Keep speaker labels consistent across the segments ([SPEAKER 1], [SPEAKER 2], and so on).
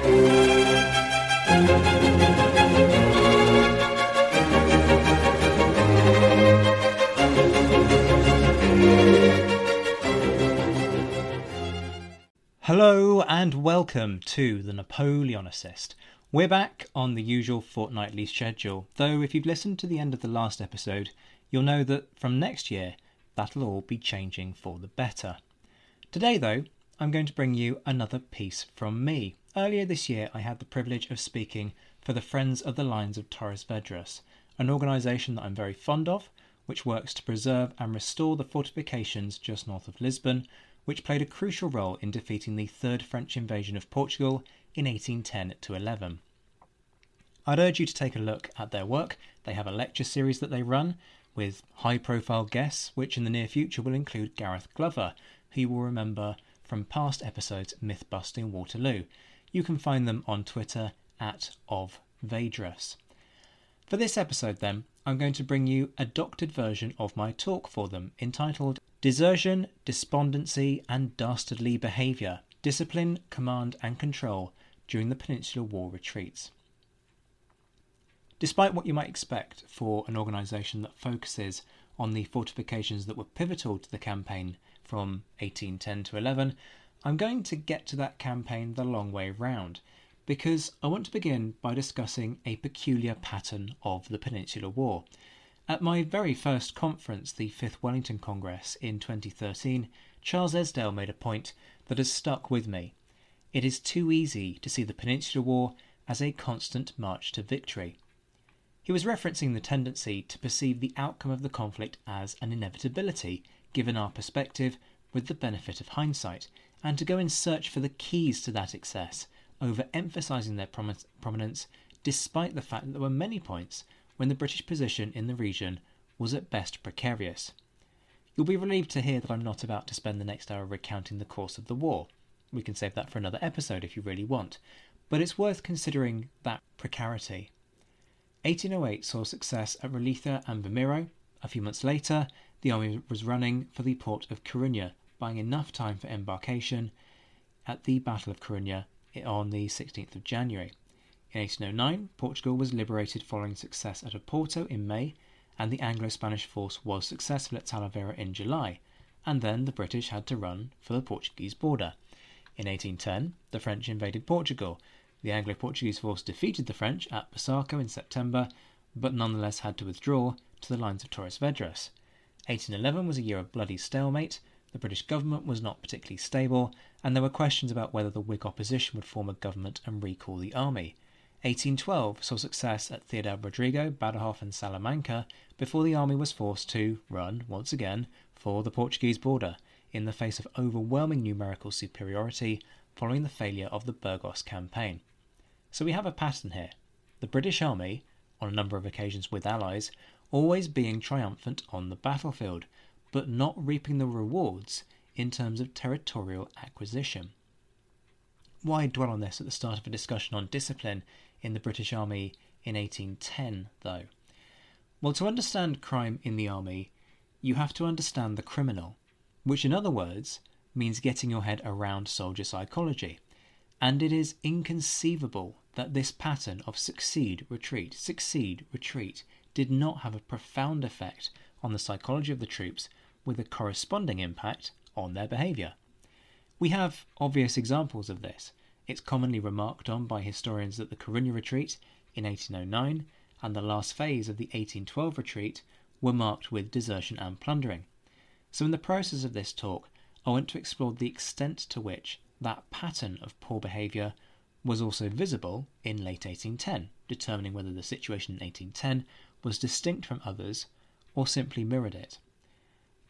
[SPEAKER 1] Hello and welcome to the Napoleonicist. We're back on the usual fortnightly schedule, though if you've listened to the end of the last episode, you'll know that from next year that'll all be changing for the better. Today, though, I'm going to bring you another piece from me. Earlier this year, I had the privilege of speaking for the Friends of the Lines of Torres Vedras, an organisation that I'm very fond of, which works to preserve and restore the fortifications just north of Lisbon, which played a crucial role in defeating the third French invasion of Portugal in 1810 to 11. I'd urge you to take a look at their work. They have a lecture series that they run with high profile guests, which in the near future will include Gareth Glover, who you will remember from past episodes Myth Busting Waterloo. You can find them on Twitter at of Vedras. For this episode, then, I'm going to bring you a doctored version of my talk for them entitled Desertion, Despondency, and Dastardly Behaviour Discipline, Command, and Control during the Peninsular War Retreats. Despite what you might expect for an organisation that focuses on the fortifications that were pivotal to the campaign from 1810 to 11, I'm going to get to that campaign the long way round because I want to begin by discussing a peculiar pattern of the Peninsular War. At my very first conference, the 5th Wellington Congress in 2013, Charles Esdaile made a point that has stuck with me. It is too easy to see the Peninsular War as a constant march to victory. He was referencing the tendency to perceive the outcome of the conflict as an inevitability, given our perspective with the benefit of hindsight, and to go in search for the keys to that success, overemphasizing their prominence despite the fact that there were many points when the British position in the region was at best precarious. You'll be relieved to hear that I'm not about to spend the next hour recounting the course of the war. We can save that for another episode if you really want, but it's worth considering that precarity. 1808 saw success at Roliça and Vimeiro. A few months later, the army was running for the port of Corunna, buying enough time for embarkation at the Battle of Corunna on the 16th of January. In 1809, Portugal was liberated following success at Oporto in May, and the Anglo Spanish force was successful at Talavera in July, and then the British had to run for the Portuguese border. In 1810, the French invaded Portugal. The Anglo Portuguese force defeated the French at Busaco in September, but nonetheless had to withdraw to the lines of Torres Vedras. 1811 was a year of bloody stalemate. The British government was not particularly stable, and there were questions about whether the Whig opposition would form a government and recall the army. 1812 saw success at Ciudad Rodrigo, Badajoz, and Salamanca before the army was forced to run, once again, for the Portuguese border in the face of overwhelming numerical superiority following the failure of the Burgos campaign. So we have a pattern here. The British Army, on a number of occasions with allies, always being triumphant on the battlefield, but not reaping the rewards in terms of territorial acquisition. Why dwell on this at the start of a discussion on discipline in the British Army in 1810, though? Well, to understand crime in the Army, you have to understand the criminal, which, in other words, means getting your head around soldier psychology. And it is inconceivable that this pattern of succeed, retreat, succeed, retreat did not have a profound effect on the psychology of the troops with a corresponding impact on their behaviour. We have obvious examples of this. It's commonly remarked on by historians that the Corunna retreat in 1809 and the last phase of the 1812 retreat were marked with desertion and plundering. So, in the process of this talk, I want to explore the extent to which that pattern of poor behaviour was also visible in late 1810, determining whether the situation in 1810 was distinct from others or simply mirrored it.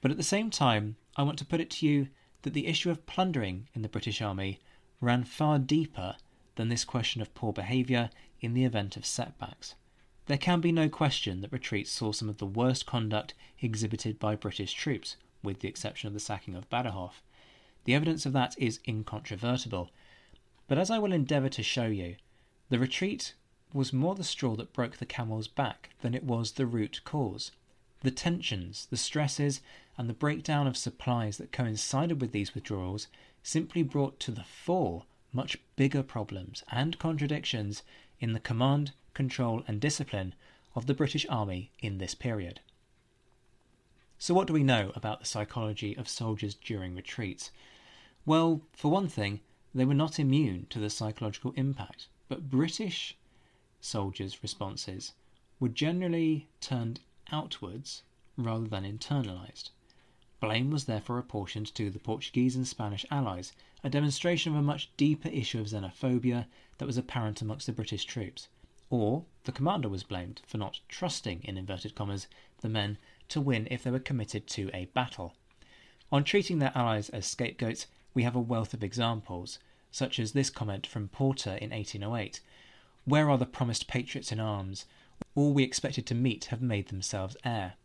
[SPEAKER 1] But at the same time, I want to put it to you that the issue of plundering in the British Army ran far deeper than this question of poor behaviour in the event of setbacks. There can be no question that retreats saw some of the worst conduct exhibited by British troops, with the exception of the sacking of Badajoz. The evidence of that is incontrovertible. But as I will endeavour to show you, the retreat was more the straw that broke the camel's back than it was the root cause. The tensions, the stresses, and the breakdown of supplies that coincided with these withdrawals simply brought to the fore much bigger problems and contradictions in the command, control, and discipline of the British Army in this period. So, what do we know about the psychology of soldiers during retreats? Well, for one thing, they were not immune to the psychological impact, but British soldiers' responses were generally turned outwards rather than internalized. Blame was therefore apportioned to the Portuguese and Spanish allies, a demonstration of a much deeper issue of xenophobia that was apparent amongst the British troops. Or the commander was blamed for not trusting, in inverted commas, the men to win if they were committed to a battle. On treating their allies as scapegoats, we have a wealth of examples, such as this comment from Porter in 1808 Where are the promised patriots in arms? all we expected to meet have made themselves air.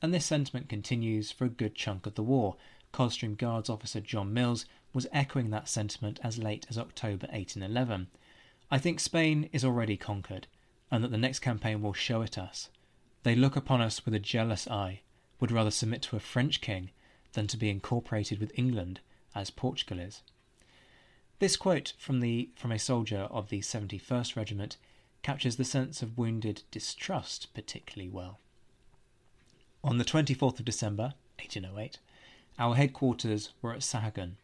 [SPEAKER 1] And this sentiment continues for a good chunk of the war. Coldstream Guards officer John Mills was echoing that sentiment as late as October 1811. I think Spain is already conquered, and that the next campaign will show it us. They look upon us with a jealous eye, would rather submit to a French king than to be incorporated with England as Portugal is. This quote from, the, from a soldier of the 71st Regiment captures the sense of wounded distrust particularly well. On the 24th of December, 1808, our headquarters were at Sahagun.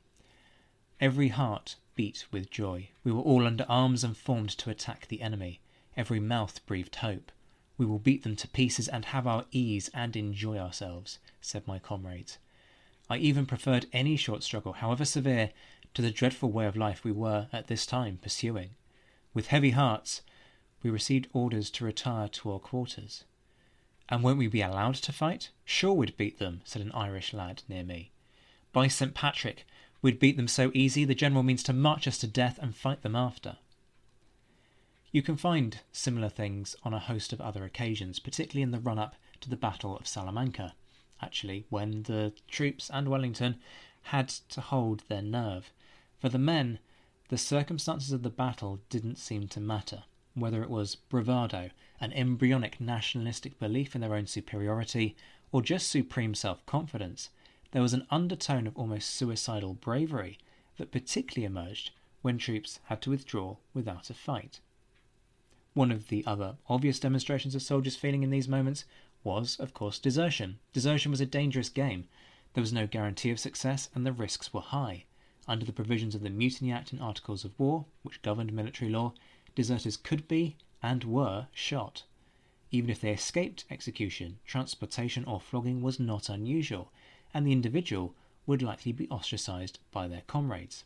[SPEAKER 1] Every heart beat with joy. We were all under arms and formed to attack the enemy. Every mouth breathed hope. We will beat them to pieces and have our ease and enjoy ourselves, said my comrades. I even preferred any short struggle, however severe, to the dreadful way of life we were at this time pursuing. With heavy hearts, we received orders to retire to our quarters. And won't we be allowed to fight? Sure, we'd beat them, said an Irish lad near me. By St. Patrick, we'd beat them so easy the general means to march us to death and fight them after. You can find similar things on a host of other occasions, particularly in the run up to the Battle of Salamanca, actually, when the troops and Wellington had to hold their nerve. For the men, the circumstances of the battle didn't seem to matter whether it was bravado, an embryonic nationalistic belief in their own superiority, or just supreme self confidence, there was an undertone of almost suicidal bravery that particularly emerged when troops had to withdraw without a fight. One of the other obvious demonstrations of soldiers' feeling in these moments was, of course, desertion. Desertion was a dangerous game. There was no guarantee of success, and the risks were high. Under the provisions of the Mutiny Act and Articles of War, which governed military law, deserters could be and were shot. Even if they escaped execution, transportation or flogging was not unusual, and the individual would likely be ostracized by their comrades.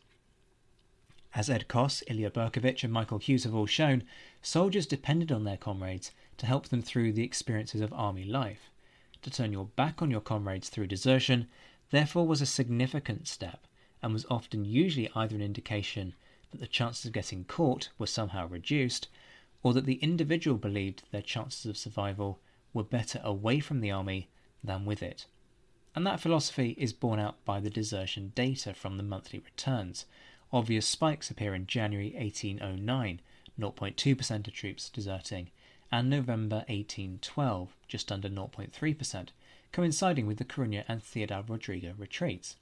[SPEAKER 1] As Ed Coss, Ilya Berkovich, and Michael Hughes have all shown, soldiers depended on their comrades to help them through the experiences of army life. To turn your back on your comrades through desertion, therefore, was a significant step, and was often usually either an indication that the chances of getting caught were somehow reduced, or that the individual believed their chances of survival were better away from the army than with it. and that philosophy is borne out by the desertion data from the monthly returns. Obvious spikes appear in January 1809, 0.2% of troops deserting, and November 1812, just under 0.3%, coinciding with the Coruña and Ciudad Rodrigo retreats.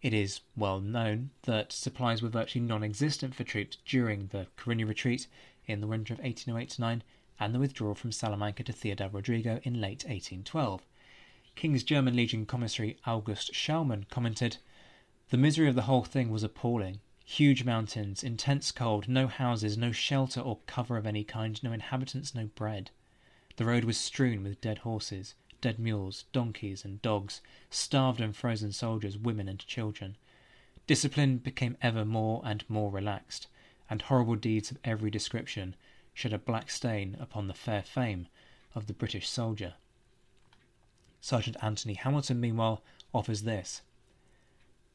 [SPEAKER 1] It is well known that supplies were virtually non existent for troops during the Coruña retreat in the winter of 1808 9 and the withdrawal from Salamanca to Ciudad Rodrigo in late 1812. King's German Legion Commissary August Schaumann commented, The misery of the whole thing was appalling. Huge mountains, intense cold, no houses, no shelter or cover of any kind, no inhabitants, no bread. The road was strewn with dead horses, dead mules, donkeys, and dogs, starved and frozen soldiers, women, and children. Discipline became ever more and more relaxed, and horrible deeds of every description shed a black stain upon the fair fame of the British soldier. Sergeant Anthony Hamilton, meanwhile, offers this.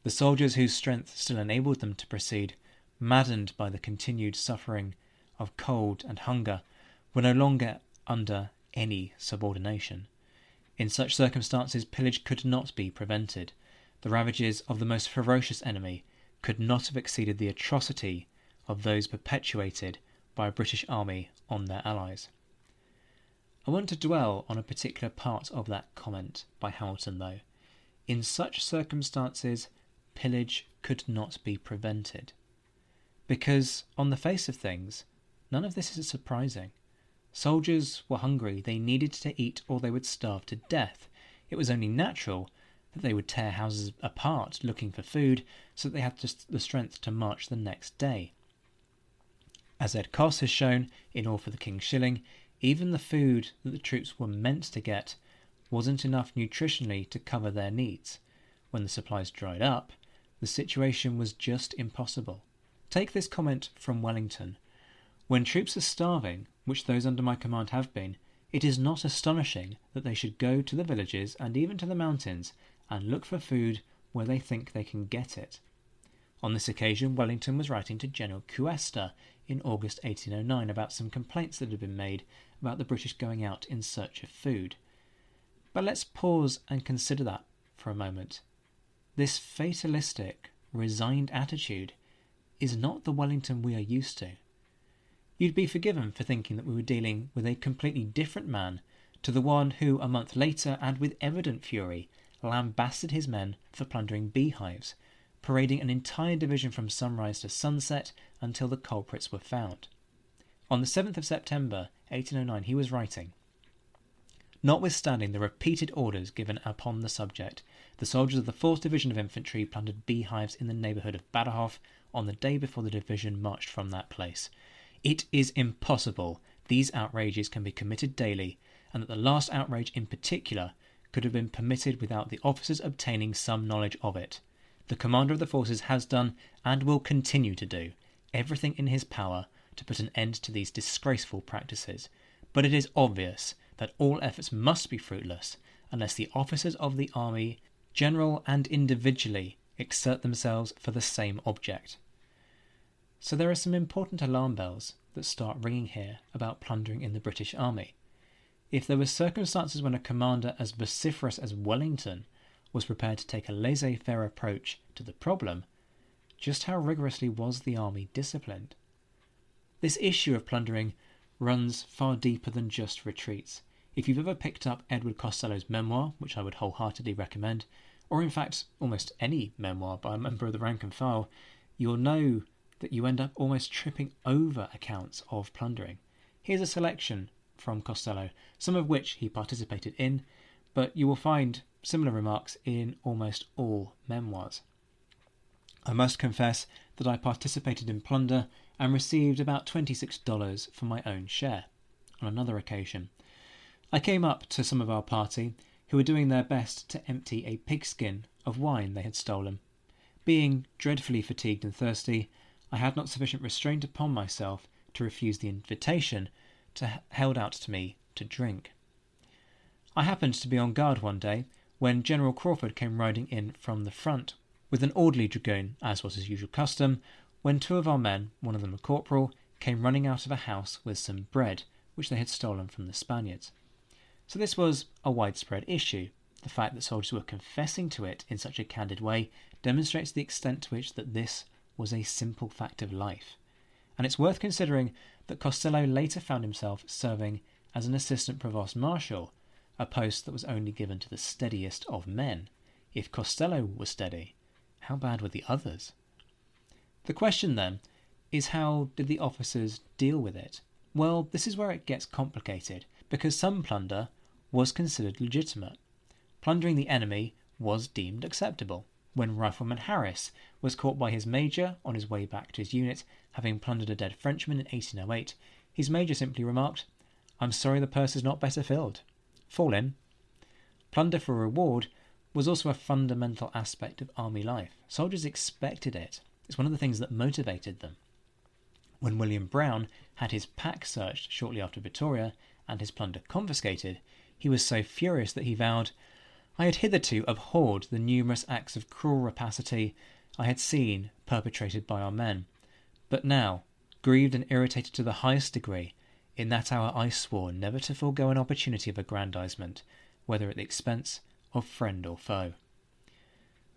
[SPEAKER 1] The soldiers whose strength still enabled them to proceed, maddened by the continued suffering of cold and hunger, were no longer under any subordination. In such circumstances, pillage could not be prevented. The ravages of the most ferocious enemy could not have exceeded the atrocity of those perpetuated by a British army on their allies. I want to dwell on a particular part of that comment by Hamilton, though. In such circumstances, pillage could not be prevented. Because, on the face of things, none of this is surprising. Soldiers were hungry, they needed to eat, or they would starve to death. It was only natural that they would tear houses apart looking for food so that they had the strength to march the next day. As Ed Coss has shown in All for the King's Shilling, even the food that the troops were meant to get wasn't enough nutritionally to cover their needs. When the supplies dried up, the situation was just impossible. Take this comment from Wellington. When troops are starving, which those under my command have been, it is not astonishing that they should go to the villages and even to the mountains and look for food where they think they can get it. On this occasion, Wellington was writing to General Cuesta in August 1809 about some complaints that had been made about the British going out in search of food. But let's pause and consider that for a moment. This fatalistic, resigned attitude is not the Wellington we are used to. You'd be forgiven for thinking that we were dealing with a completely different man to the one who, a month later, and with evident fury, lambasted his men for plundering beehives, parading an entire division from sunrise to sunset until the culprits were found. On the 7th of September 1809, he was writing Notwithstanding the repeated orders given upon the subject, the soldiers of the 4th Division of Infantry plundered beehives in the neighbourhood of Badajoz on the day before the division marched from that place. It is impossible these outrages can be committed daily, and that the last outrage in particular could have been permitted without the officers obtaining some knowledge of it. The commander of the forces has done, and will continue to do, everything in his power to put an end to these disgraceful practices, but it is obvious that all efforts must be fruitless unless the officers of the army, general and individually, exert themselves for the same object. So there are some important alarm bells that start ringing here about plundering in the British Army. If there were circumstances when a commander as vociferous as Wellington was prepared to take a laissez faire approach to the problem, just how rigorously was the army disciplined? This issue of plundering runs far deeper than just retreats. If you've ever picked up Edward Costello's memoir, which I would wholeheartedly recommend, or in fact almost any memoir by a member of the rank and file, you'll know that you end up almost tripping over accounts of plundering. Here's a selection from Costello, some of which he participated in, but you will find similar remarks in almost all memoirs. I must confess that I participated in plunder and received about $26 for my own share. On another occasion, I came up to some of our party who were doing their best to empty a pigskin of wine they had stolen. Being dreadfully fatigued and thirsty, I had not sufficient restraint upon myself to refuse the invitation to, held out to me to drink. I happened to be on guard one day when General Craufurd came riding in from the front with an orderly dragoon, as was his usual custom, when two of our men, one of them a corporal, came running out of a house with some bread which they had stolen from the Spaniards. So this was a widespread issue. The fact that soldiers were confessing to it in such a candid way demonstrates the extent to which that this was a simple fact of life. And it's worth considering that Costello later found himself serving as an assistant provost marshal, a post that was only given to the steadiest of men. If Costello was steady, how bad were the others? The question then is how did the officers deal with it? Well, this is where it gets complicated, because some plunder was considered legitimate. Plundering the enemy was deemed acceptable. When Rifleman Harris was caught by his major on his way back to his unit, having plundered a dead Frenchman in 1808, his major simply remarked, I'm sorry the purse is not better filled. Fall in. Plunder for reward was also a fundamental aspect of army life. Soldiers expected it. It's one of the things that motivated them. When William Brown had his pack searched shortly after Vittoria and his plunder confiscated, he was so furious that he vowed, I had hitherto abhorred the numerous acts of cruel rapacity I had seen perpetrated by our men, but now, grieved and irritated to the highest degree, in that hour I swore never to forego an opportunity of aggrandizement, whether at the expense of friend or foe.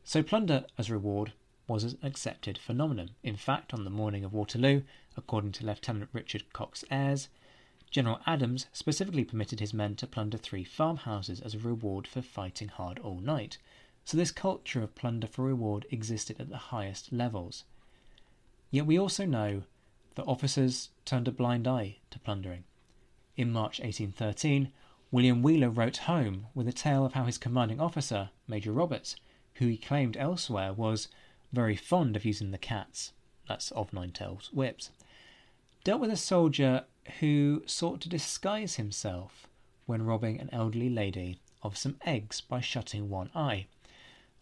[SPEAKER 1] So plunder as reward was an accepted phenomenon. In fact, on the morning of Waterloo, according to Lieutenant Richard Cox Ayres, General Adams specifically permitted his men to plunder three farmhouses as a reward for fighting hard all night. So this culture of plunder for reward existed at the highest levels. Yet we also know that officers turned a blind eye to plundering. In March 1813, William Wheeler wrote home with a tale of how his commanding officer, Major Roberts, who he claimed elsewhere was very fond of using the cats, that's of Nine Tails whips, dealt with a soldier who sought to disguise himself when robbing an elderly lady of some eggs by shutting one eye.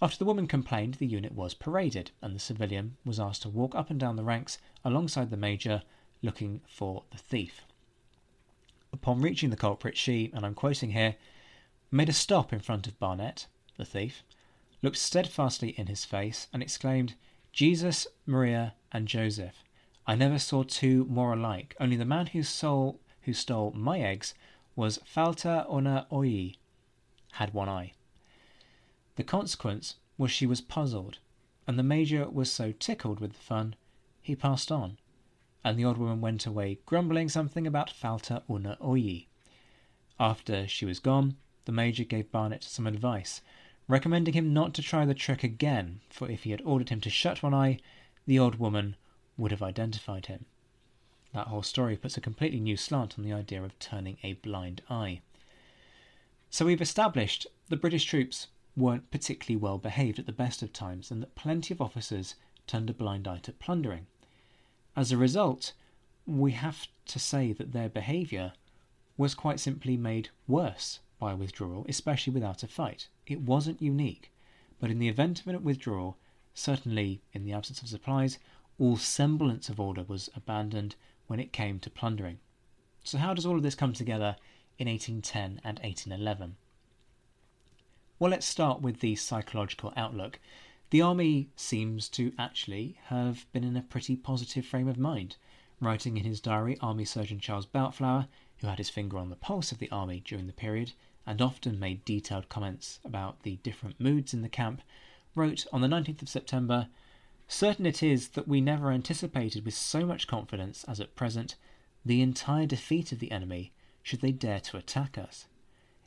[SPEAKER 1] After the woman complained, the unit was paraded, and the civilian was asked to walk up and down the ranks alongside the major looking for the thief. Upon reaching the culprit, she, and I'm quoting here, made a stop in front of Barnett, the thief, looked steadfastly in his face, and exclaimed, Jesus, Maria, and Joseph. I never saw two more alike. Only the man who stole, who stole my eggs was falta una oi, had one eye. The consequence was she was puzzled, and the major was so tickled with the fun, he passed on, and the old woman went away grumbling something about falta una oi. After she was gone, the major gave Barnett some advice, recommending him not to try the trick again, for if he had ordered him to shut one eye, the old woman would have identified him. That whole story puts a completely new slant on the idea of turning a blind eye. So we've established the British troops weren't particularly well behaved at the best of times and that plenty of officers turned a blind eye to plundering. As a result, we have to say that their behaviour was quite simply made worse by withdrawal, especially without a fight. It wasn't unique, but in the event of a withdrawal, certainly in the absence of supplies, all semblance of order was abandoned when it came to plundering. So, how does all of this come together in 1810 and 1811? Well, let's start with the psychological outlook. The army seems to actually have been in a pretty positive frame of mind. Writing in his diary, Army Surgeon Charles Boutflower, who had his finger on the pulse of the army during the period and often made detailed comments about the different moods in the camp, wrote on the 19th of September Certain it is that we never anticipated with so much confidence as at present the entire defeat of the enemy should they dare to attack us.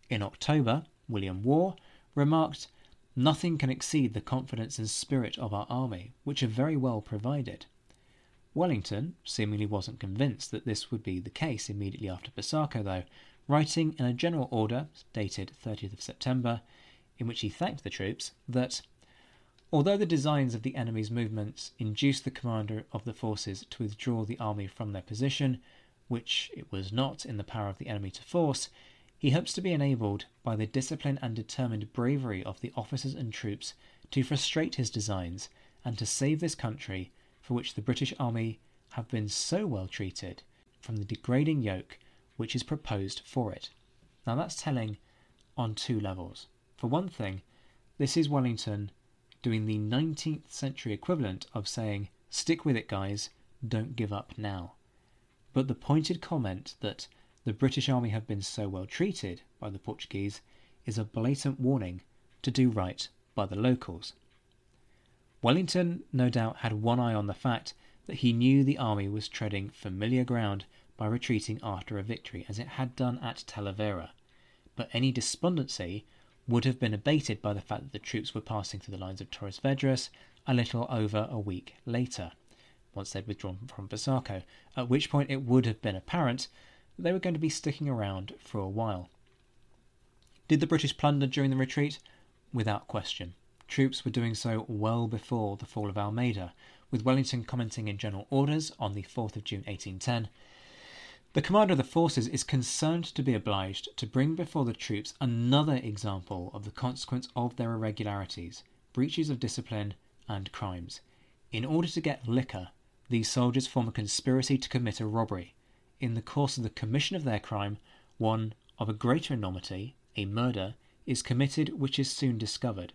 [SPEAKER 1] In October, William Warre remarked, Nothing can exceed the confidence and spirit of our army, which are very well provided. Wellington seemingly wasn't convinced that this would be the case immediately after Busaco, though, writing in a general order dated 30th of September, in which he thanked the troops, that Although the designs of the enemy's movements induced the commander of the forces to withdraw the army from their position, which it was not in the power of the enemy to force, he hopes to be enabled by the discipline and determined bravery of the officers and troops to frustrate his designs and to save this country for which the British army have been so well treated from the degrading yoke which is proposed for it. Now that's telling on two levels. For one thing, this is Wellington doing the 19th century equivalent of saying, stick with it, guys, don't give up now. But the pointed comment that the British army have been so well treated by the Portuguese is a blatant warning to do right by the locals. Wellington no doubt had one eye on the fact that he knew the army was treading familiar ground by retreating after a victory, as it had done at Talavera. But any despondency would have been abated by the fact that the troops were passing through the lines of Torres Vedras a little over a week later, once they'd withdrawn from Busaco, at which point it would have been apparent that they were going to be sticking around for a while. Did the British plunder during the retreat? Without question. Troops were doing so well before the fall of Almeida, with Wellington commenting in general orders on the 4th of June 1810 the commander of the forces is concerned to be obliged to bring before the troops another example of the consequence of their irregularities, breaches of discipline, and crimes. In order to get liquor, these soldiers form a conspiracy to commit a robbery. In the course of the commission of their crime, one of a greater enormity, a murder, is committed which is soon discovered.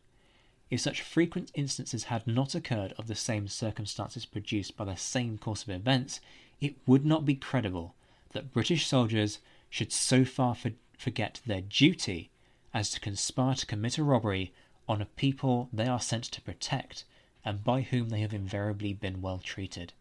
[SPEAKER 1] If such frequent instances had not occurred of the same circumstances produced by the same course of events, it would not be credible that British soldiers should so far for- forget their duty as to conspire to commit a robbery on a people they are sent to protect and by whom they have invariably been well treated.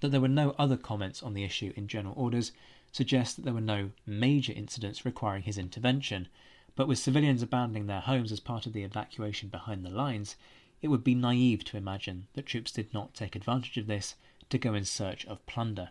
[SPEAKER 1] That there were no other comments on the issue in general orders suggests that there were no major incidents requiring his intervention, but with civilians abandoning their homes as part of the evacuation behind the lines, it would be naive to imagine that troops did not take advantage of this to go in search of plunder.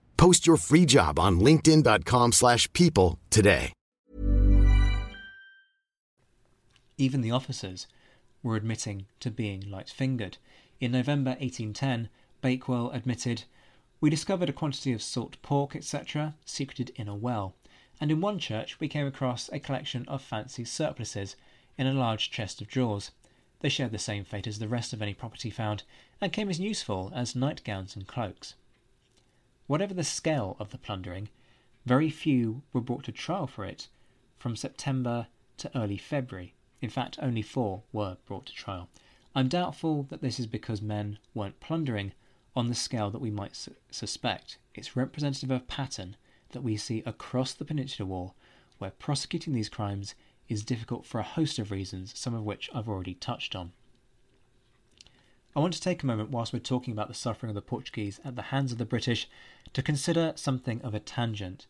[SPEAKER 2] Post your free job on linkedin.com slash people today.
[SPEAKER 1] Even the officers were admitting to being light-fingered. In November 1810, Bakewell admitted, We discovered a quantity of salt pork, etc., secreted in a well, and in one church we came across a collection of fancy surplices in a large chest of drawers. They shared the same fate as the rest of any property found, and came as useful as nightgowns and cloaks. Whatever the scale of the plundering, very few were brought to trial for it from September to early February. In fact, only four were brought to trial. I'm doubtful that this is because men weren't plundering on the scale that we might su- suspect. It's representative of a pattern that we see across the Peninsular War, where prosecuting these crimes is difficult for a host of reasons, some of which I've already touched on. I want to take a moment whilst we're talking about the suffering of the Portuguese at the hands of the British to consider something of a tangent.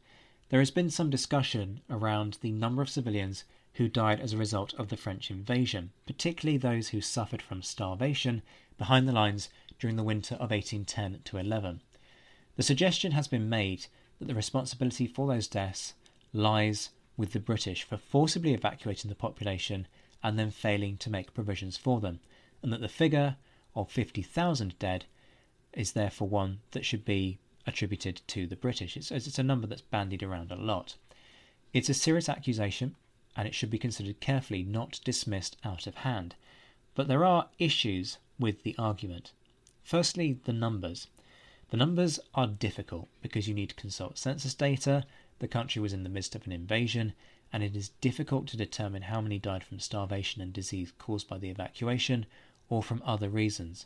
[SPEAKER 1] There has been some discussion around the number of civilians who died as a result of the French invasion, particularly those who suffered from starvation behind the lines during the winter of 1810 to 11. The suggestion has been made that the responsibility for those deaths lies with the British for forcibly evacuating the population and then failing to make provisions for them, and that the figure of 50,000 dead is therefore one that should be attributed to the British. It's, it's a number that's bandied around a lot. It's a serious accusation and it should be considered carefully, not dismissed out of hand. But there are issues with the argument. Firstly, the numbers. The numbers are difficult because you need to consult census data, the country was in the midst of an invasion, and it is difficult to determine how many died from starvation and disease caused by the evacuation, or from other reasons.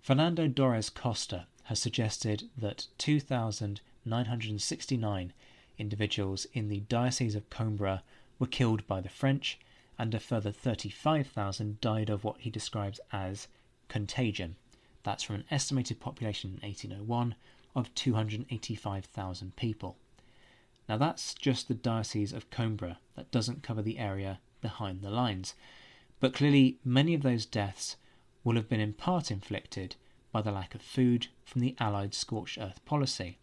[SPEAKER 1] Fernando Dores Costa has suggested that 2,969 individuals in the Diocese of Coimbra were killed by the French, and a further 35,000 died of what he describes as contagion. That's from an estimated population in 1801 of 285,000 people. Now that's just the Diocese of Coimbra, that doesn't cover the area behind the lines. But clearly, many of those deaths will have been in part inflicted by the lack of food from the Allied scorched earth policy.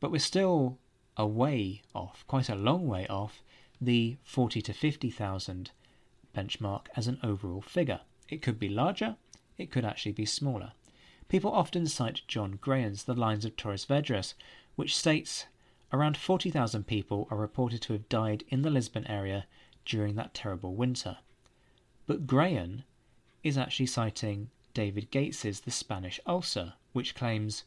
[SPEAKER 1] But we're still a way off, quite a long way off, the 40 to 50,000 benchmark as an overall figure. It could be larger, it could actually be smaller. People often cite John Grehan's The Lines of Torres Vedras, which states around 40,000 people are reported to have died in the Lisbon area during that terrible winter. But Grehan is actually citing David Gates's The Spanish Ulcer, which claims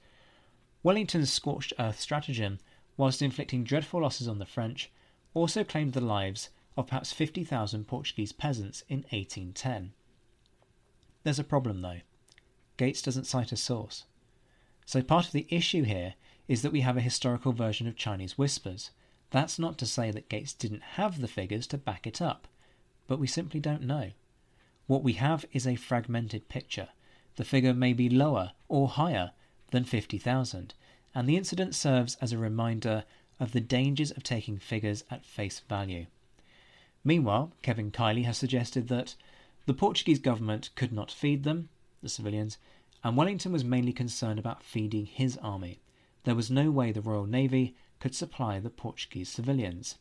[SPEAKER 1] Wellington's scorched earth stratagem, whilst inflicting dreadful losses on the French, also claimed the lives of perhaps 50,000 Portuguese peasants in 1810. There's a problem though. Gates doesn't cite a source. So part of the issue here is that we have a historical version of Chinese whispers. That's not to say that Gates didn't have the figures to back it up, but we simply don't know. What we have is a fragmented picture. The figure may be lower or higher than 50,000, and the incident serves as a reminder of the dangers of taking figures at face value. Meanwhile, Kevin Kiley has suggested that the Portuguese government could not feed them, the civilians, and Wellington was mainly concerned about feeding his army. There was no way the Royal Navy could supply the Portuguese civilians.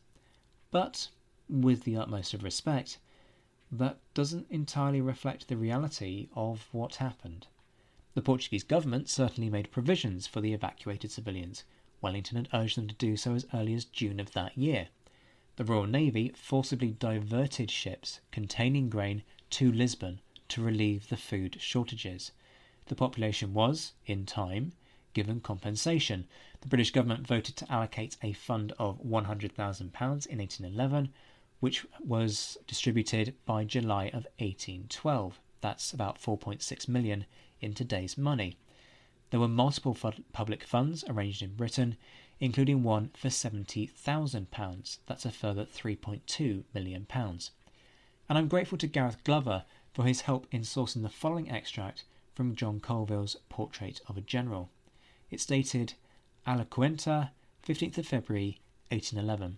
[SPEAKER 1] But, with the utmost of respect, that doesn't entirely reflect the reality of what happened. The Portuguese government certainly made provisions for the evacuated civilians. Wellington had urged them to do so as early as June of that year. The Royal Navy forcibly diverted ships containing grain to Lisbon to relieve the food shortages. The population was, in time, given compensation. The British government voted to allocate a fund of £100,000 in 1811, which was distributed by July of 1812. That's about 4.6 million in today's money. There were multiple public funds arranged in Britain, including one for £70,000. That's a further £3.2 million. And I'm grateful to Gareth Glover for his help in sourcing the following extract from John Colville's Portrait of a General. It's dated La Cuenca, 15th of February 1811.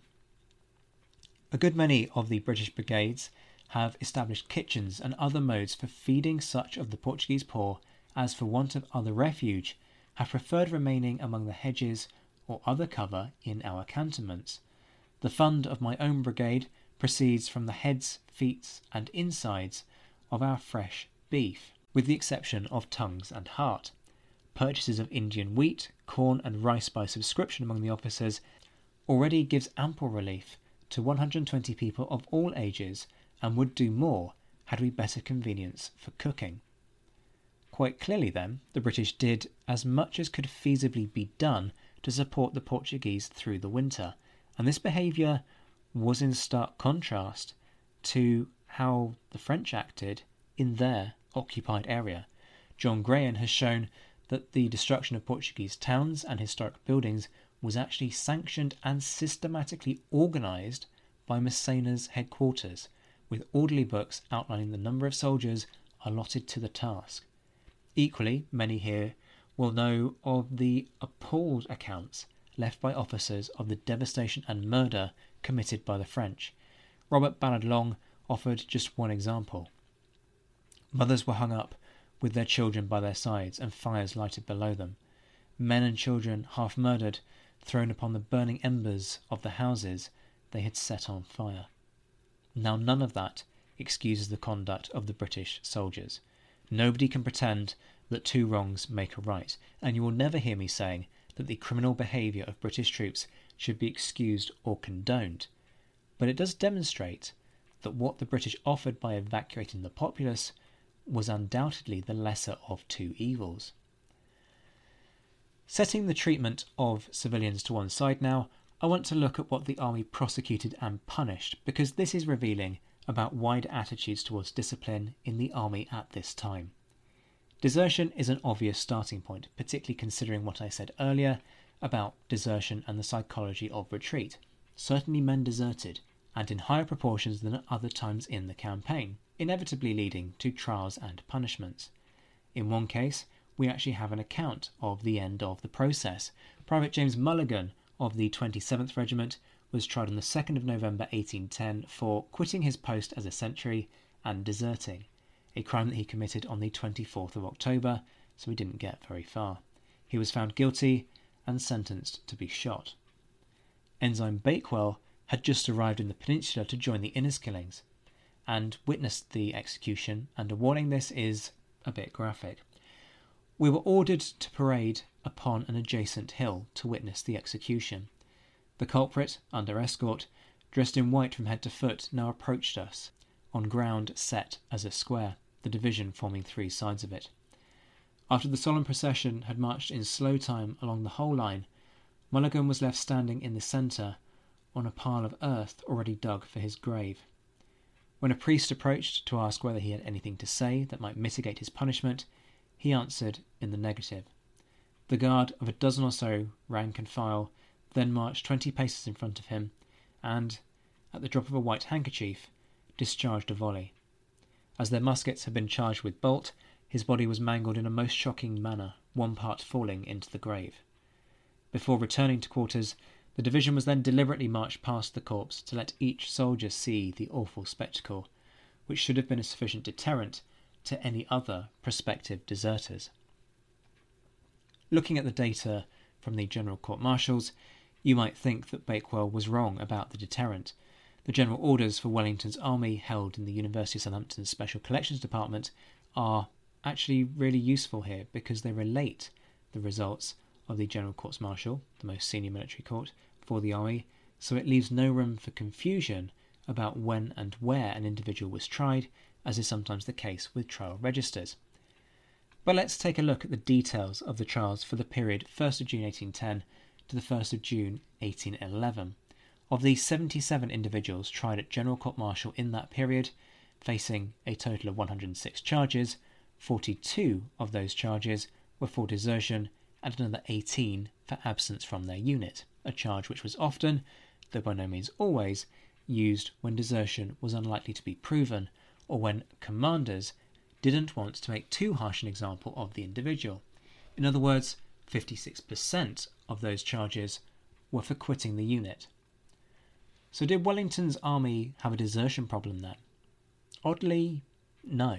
[SPEAKER 1] A good many of the British brigades have established kitchens and other modes for feeding such of the Portuguese poor as, for want of other refuge, have preferred remaining among the hedges or other cover in our cantonments. The fund of my own brigade proceeds from the heads, feet, and insides of our fresh beef, with the exception of tongues and heart. Purchases of Indian wheat, corn, and rice by subscription among the officers already gives ample relief to 120 people of all ages and would do more had we better convenience for cooking. Quite clearly, then, the British did as much as could feasibly be done to support the Portuguese through the winter, and this behaviour was in stark contrast to how the French acted in their occupied area. John Grehan has shown that the destruction of Portuguese towns and historic buildings was actually sanctioned and systematically organised by Massena's headquarters, with orderly books outlining the number of soldiers allotted to the task. Equally, many here will know of the appalled accounts left by officers of the devastation and murder committed by the French. Robert Ballard Long offered just one example. Mothers were hung up with their children by their sides and fires lighted below them. Men and children, half murdered, thrown upon the burning embers of the houses they had set on fire. Now, none of that excuses the conduct of the British soldiers. Nobody can pretend that two wrongs make a right, and you will never hear me saying that the criminal behaviour of British troops should be excused or condoned. But it does demonstrate that what the British offered by evacuating the populace was undoubtedly the lesser of two evils. Setting the treatment of civilians to one side now, I want to look at what the army prosecuted and punished, because this is revealing about wider attitudes towards discipline in the army at this time. Desertion is an obvious starting point, particularly considering what I said earlier about desertion and the psychology of retreat. Certainly, men deserted, and in higher proportions than at other times in the campaign, inevitably leading to trials and punishments. In one case, we actually have an account of the end of the process. Private James Mulligan of the 27th Regiment was tried on the 2nd of November 1810 for quitting his post as a sentry and deserting, a crime that he committed on the 24th of October, so he didn't get very far. He was found guilty and sentenced to be shot. Ensign Bakewell had just arrived in the peninsula to join the Inniskillings and witnessed the execution, and a warning this is a bit graphic. We were ordered to parade upon an adjacent hill to witness the execution. The culprit, under escort, dressed in white from head to foot, now approached us, on ground set as a square, the division forming three sides of it. After the solemn procession had marched in slow time along the whole line, Mulligan was left standing in the centre on a pile of earth already dug for his grave. When a priest approached to ask whether he had anything to say that might mitigate his punishment, he answered in the negative. The guard of a dozen or so, rank and file, then marched twenty paces in front of him, and, at the drop of a white handkerchief, discharged a volley. As their muskets had been charged with bolt, his body was mangled in a most shocking manner, one part falling into the grave. Before returning to quarters, the division was then deliberately marched past the corpse to let each soldier see the awful spectacle, which should have been a sufficient deterrent to any other prospective deserters. Looking at the data from the General Court Martials, you might think that Bakewell was wrong about the deterrent. The general orders for Wellington's army held in the University of Southampton's Special Collections Department are actually really useful here because they relate the results of the General Courts Martial, the most senior military court, for the army, so it leaves no room for confusion about when and where an individual was tried, as is sometimes the case with trial registers. But let's take a look at the details of the trials for the period 1st of June 1810 to the 1st of June 1811. Of these 77 individuals tried at General Court Martial in that period, facing a total of 106 charges, 42 of those charges were for desertion and another 18 for absence from their unit a charge which was often, though by no means always, used when desertion was unlikely to be proven or when commanders didn't want to make too harsh an example of the individual. In other words, 56% of those charges were for quitting the unit. So, did Wellington's army have a desertion problem then? Oddly, no.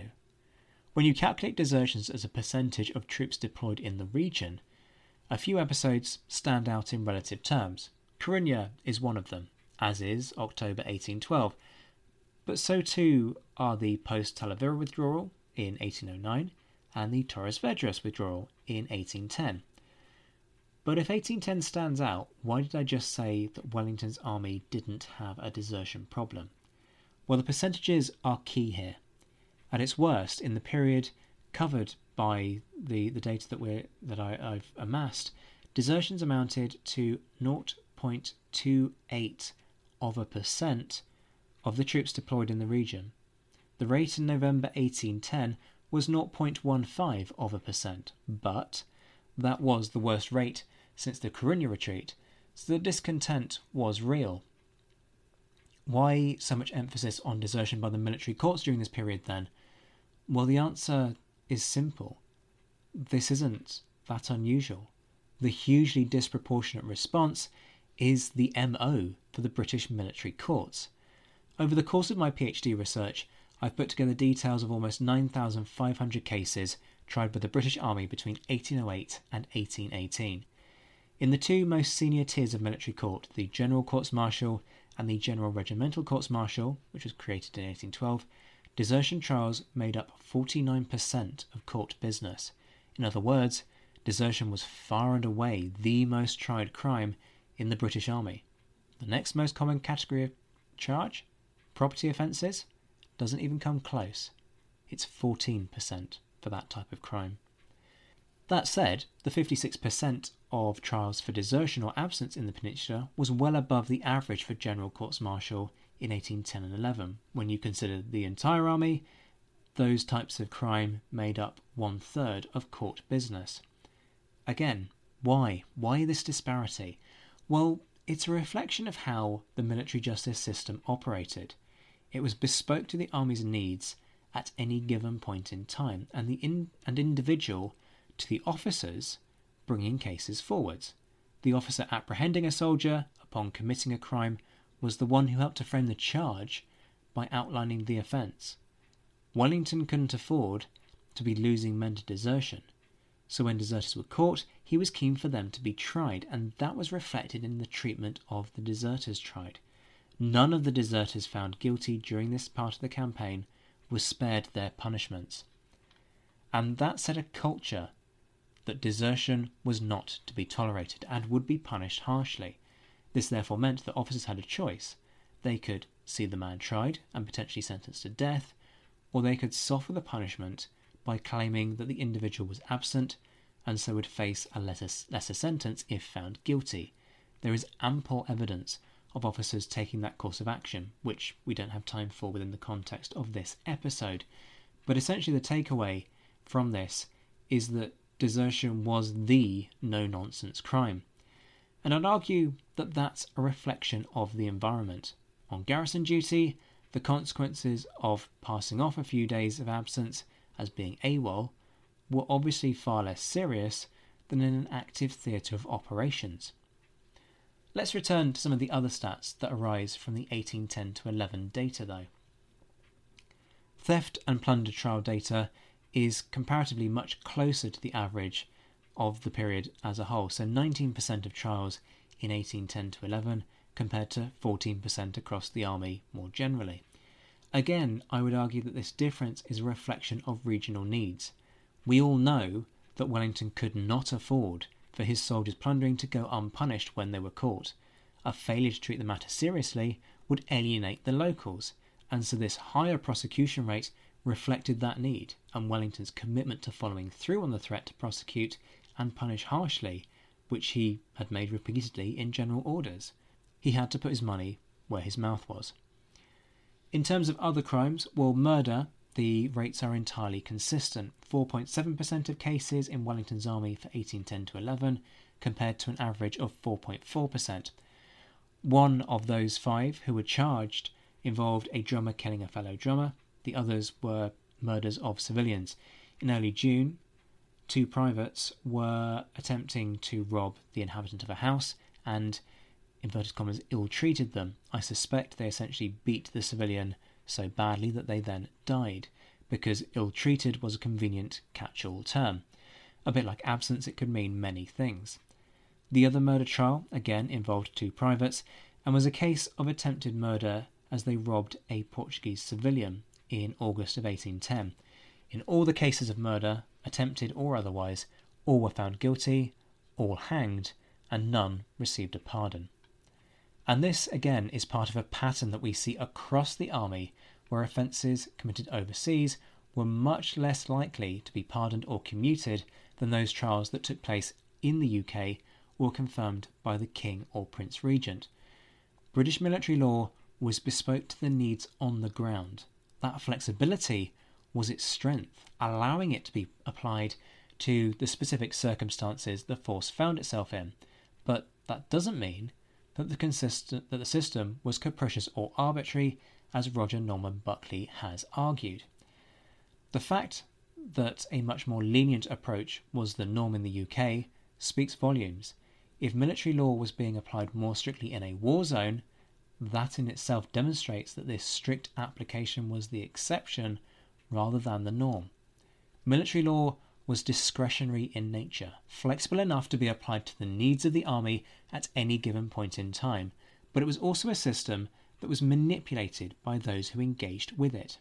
[SPEAKER 1] When you calculate desertions as a percentage of troops deployed in the region, a few episodes stand out in relative terms. Corunna is one of them, as is October 1812, but so too are the post Talavera withdrawal in 1809 and the Torres Vedras withdrawal in 1810. But if 1810 stands out, why did I just say that Wellington's army didn't have a desertion problem? Well, the percentages are key here. At its worst, in the period covered by the, the data that we're, that I, I've amassed, desertions amounted to 0.28 of a percent of the troops deployed in the region. The rate in November 1810 was 0.15 of a percent, but that was the worst rate since the Corunna retreat, so the discontent was real. Why so much emphasis on desertion by the military courts during this period then? Well, the answer is simple. This isn't that unusual. The hugely disproportionate response is the MO for the British military courts. Over the course of my PhD research, I've put together details of almost 9,500 cases tried by the British Army between 1808 and 1818. In the two most senior tiers of military court, the General Courts Martial and the General Regimental Courts Martial, which was created in 1812, desertion trials made up 49% of court business. In other words, desertion was far and away the most tried crime in the British Army. The next most common category of charge, property offences, doesn't even come close. It's 14% for that type of crime. That said, the 56% of trials for desertion or absence in the peninsula was well above the average for general courts martial in 1810 and 11. When you consider the entire army, those types of crime made up one third of court business. Again, why? Why this disparity? Well, it's a reflection of how the military justice system operated. It was bespoke to the army's needs at any given point in time, and the in, and individual to the officers bringing cases forwards. the officer apprehending a soldier upon committing a crime was the one who helped to frame the charge by outlining the offence. Wellington couldn't afford to be losing men to desertion, so when deserters were caught, he was keen for them to be tried, and that was reflected in the treatment of the deserters tried. None of the deserters found guilty during this part of the campaign was spared their punishments. And that set a culture that desertion was not to be tolerated and would be punished harshly. This therefore meant that officers had a choice. They could see the man tried and potentially sentenced to death, or they could soften the punishment by claiming that the individual was absent and so would face a lesser, lesser sentence if found guilty. There is ample evidence of officers taking that course of action, which we don't have time for within the context of this episode. But essentially, the takeaway from this is that desertion was the no nonsense crime. And I'd argue that that's a reflection of the environment. On garrison duty, the consequences of passing off a few days of absence as being AWOL were obviously far less serious than in an active theatre of operations. Let's return to some of the other stats that arise from the 1810 to 11 data, though. Theft and plunder trial data is comparatively much closer to the average of the period as a whole, so 19% of trials in 1810 to 11 compared to 14% across the army more generally. Again, I would argue that this difference is a reflection of regional needs. We all know that Wellington could not afford for his soldiers plundering to go unpunished when they were caught. A failure to treat the matter seriously would alienate the locals, and so this higher prosecution rate reflected that need, and Wellington's commitment to following through on the threat to prosecute and punish harshly, which he had made repeatedly in general orders. He had to put his money where his mouth was. In terms of other crimes, well, murder, the rates are entirely consistent 4.7% of cases in Wellington's army for 1810 to 11, compared to an average of 4.4%. One of those five who were charged involved a drummer killing a fellow drummer, the others were murders of civilians. In early June, two privates were attempting to rob the inhabitant of a house and inverted commas, ill treated them. I suspect they essentially beat the civilian so badly that they then died, because ill treated was a convenient catch all term. A bit like absence, it could mean many things. The other murder trial, again, involved two privates and was a case of attempted murder as they robbed a Portuguese civilian in August of 1810. In all the cases of murder, attempted or otherwise, all were found guilty, all hanged, and none received a pardon. And this, again, is part of a pattern that we see across the army where offences committed overseas were much less likely to be pardoned or commuted than those trials that took place in the UK or confirmed by the King or Prince Regent. British military law was bespoke to the needs on the ground. That flexibility was its strength, allowing it to be applied to the specific circumstances the force found itself in. But that doesn't mean that the, consistent, that the system was capricious or arbitrary, as Roger Norman Buckley has argued. The fact that a much more lenient approach was the norm in the UK speaks volumes. If military law was being applied more strictly in a war zone, that in itself demonstrates that this strict application was the exception rather than the norm. Military law was discretionary in nature, flexible enough to be applied to the needs of the army at any given point in time, but it was also a system that was manipulated by those who engaged with it.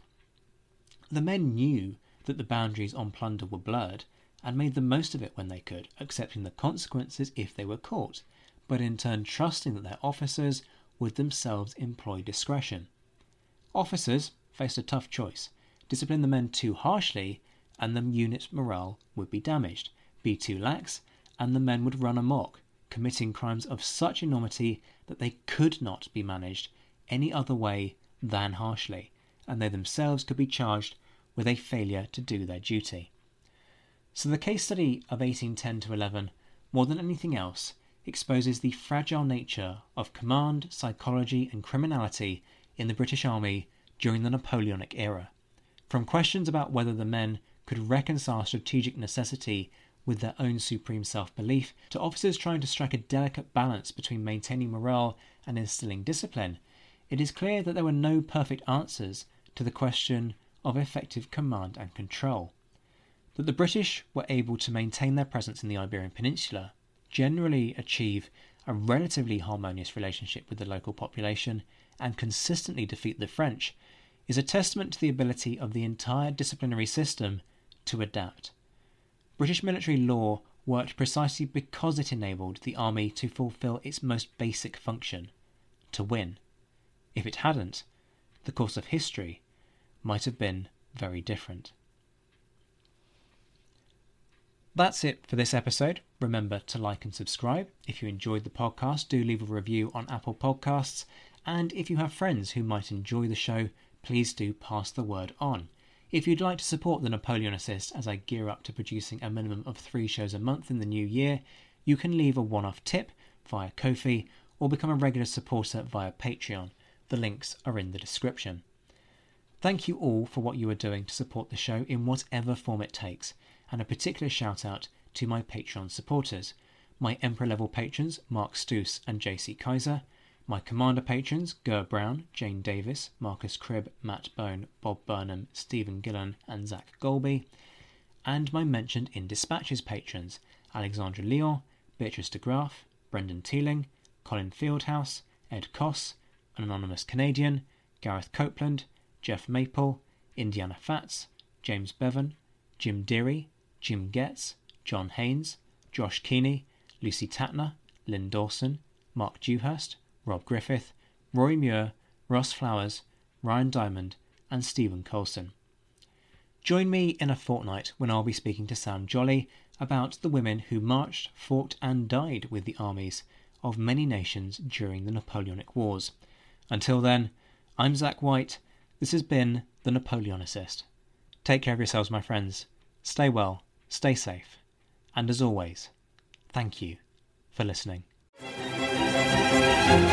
[SPEAKER 1] The men knew that the boundaries on plunder were blurred and made the most of it when they could, accepting the consequences if they were caught, but in turn trusting that their officers would themselves employ discretion. Officers faced a tough choice discipline the men too harshly and the unit's morale would be damaged, be too lax, and the men would run amok, committing crimes of such enormity that they could not be managed any other way than harshly, and they themselves could be charged with a failure to do their duty. So the case study of 1810 to 11, more than anything else, exposes the fragile nature of command, psychology, and criminality in the British Army during the Napoleonic era. From questions about whether the men could reconcile strategic necessity with their own supreme self belief to officers trying to strike a delicate balance between maintaining morale and instilling discipline, it is clear that there were no perfect answers to the question of effective command and control. That the British were able to maintain their presence in the Iberian Peninsula, generally achieve a relatively harmonious relationship with the local population, and consistently defeat the French, is a testament to the ability of the entire disciplinary system to adapt. British military law worked precisely because it enabled the army to fulfill its most basic function to win. If it hadn't, the course of history might have been very different. That's it for this episode. Remember to like and subscribe. If you enjoyed the podcast, do leave a review on Apple Podcasts. And if you have friends who might enjoy the show, please do pass the word on. If you'd like to support the Napoleonicist as I gear up to producing a minimum of three shows a month in the new year, you can leave a one off tip via Ko-fi or become a regular supporter via Patreon. The links are in the description. Thank you all for what you are doing to support the show in whatever form it takes, and a particular shout out to my Patreon supporters, my Emperor level patrons Mark Stoos and JC Kaiser, my Commander patrons Ger Brown, Jane Davis, Marcus Cribb, Matt Bone, Bob Burnham, Stephen Gillen, and Zach Golby, and my mentioned in Dispatches patrons Alexandra Leon, Beatrice de Graaf, Brendan Teeling, Colin Fieldhouse, Ed Coss, an anonymous Canadian, Gareth Copeland, Jeff Maple, Indiana Fats, James Bevan, Jim Deary, Jim Getz, John Haynes, Josh Keeney, Lucy Tatner, Lynn Dawson, Mark Dewhurst, Rob Griffith, Roy Muir, Ross Flowers, Ryan Diamond, and Stephen Colson. Join me in a fortnight when I'll be speaking to Sam Jolly about the women who marched, fought, and died with the armies of many nations during the Napoleonic Wars. Until then, I'm Zach White this has been the Napoleonicist. Take care of yourselves, my friends. Stay well, stay safe, and as always, thank you for listening.
[SPEAKER 3] Thank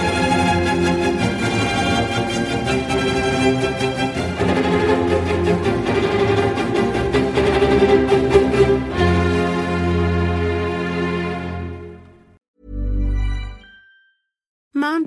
[SPEAKER 3] you.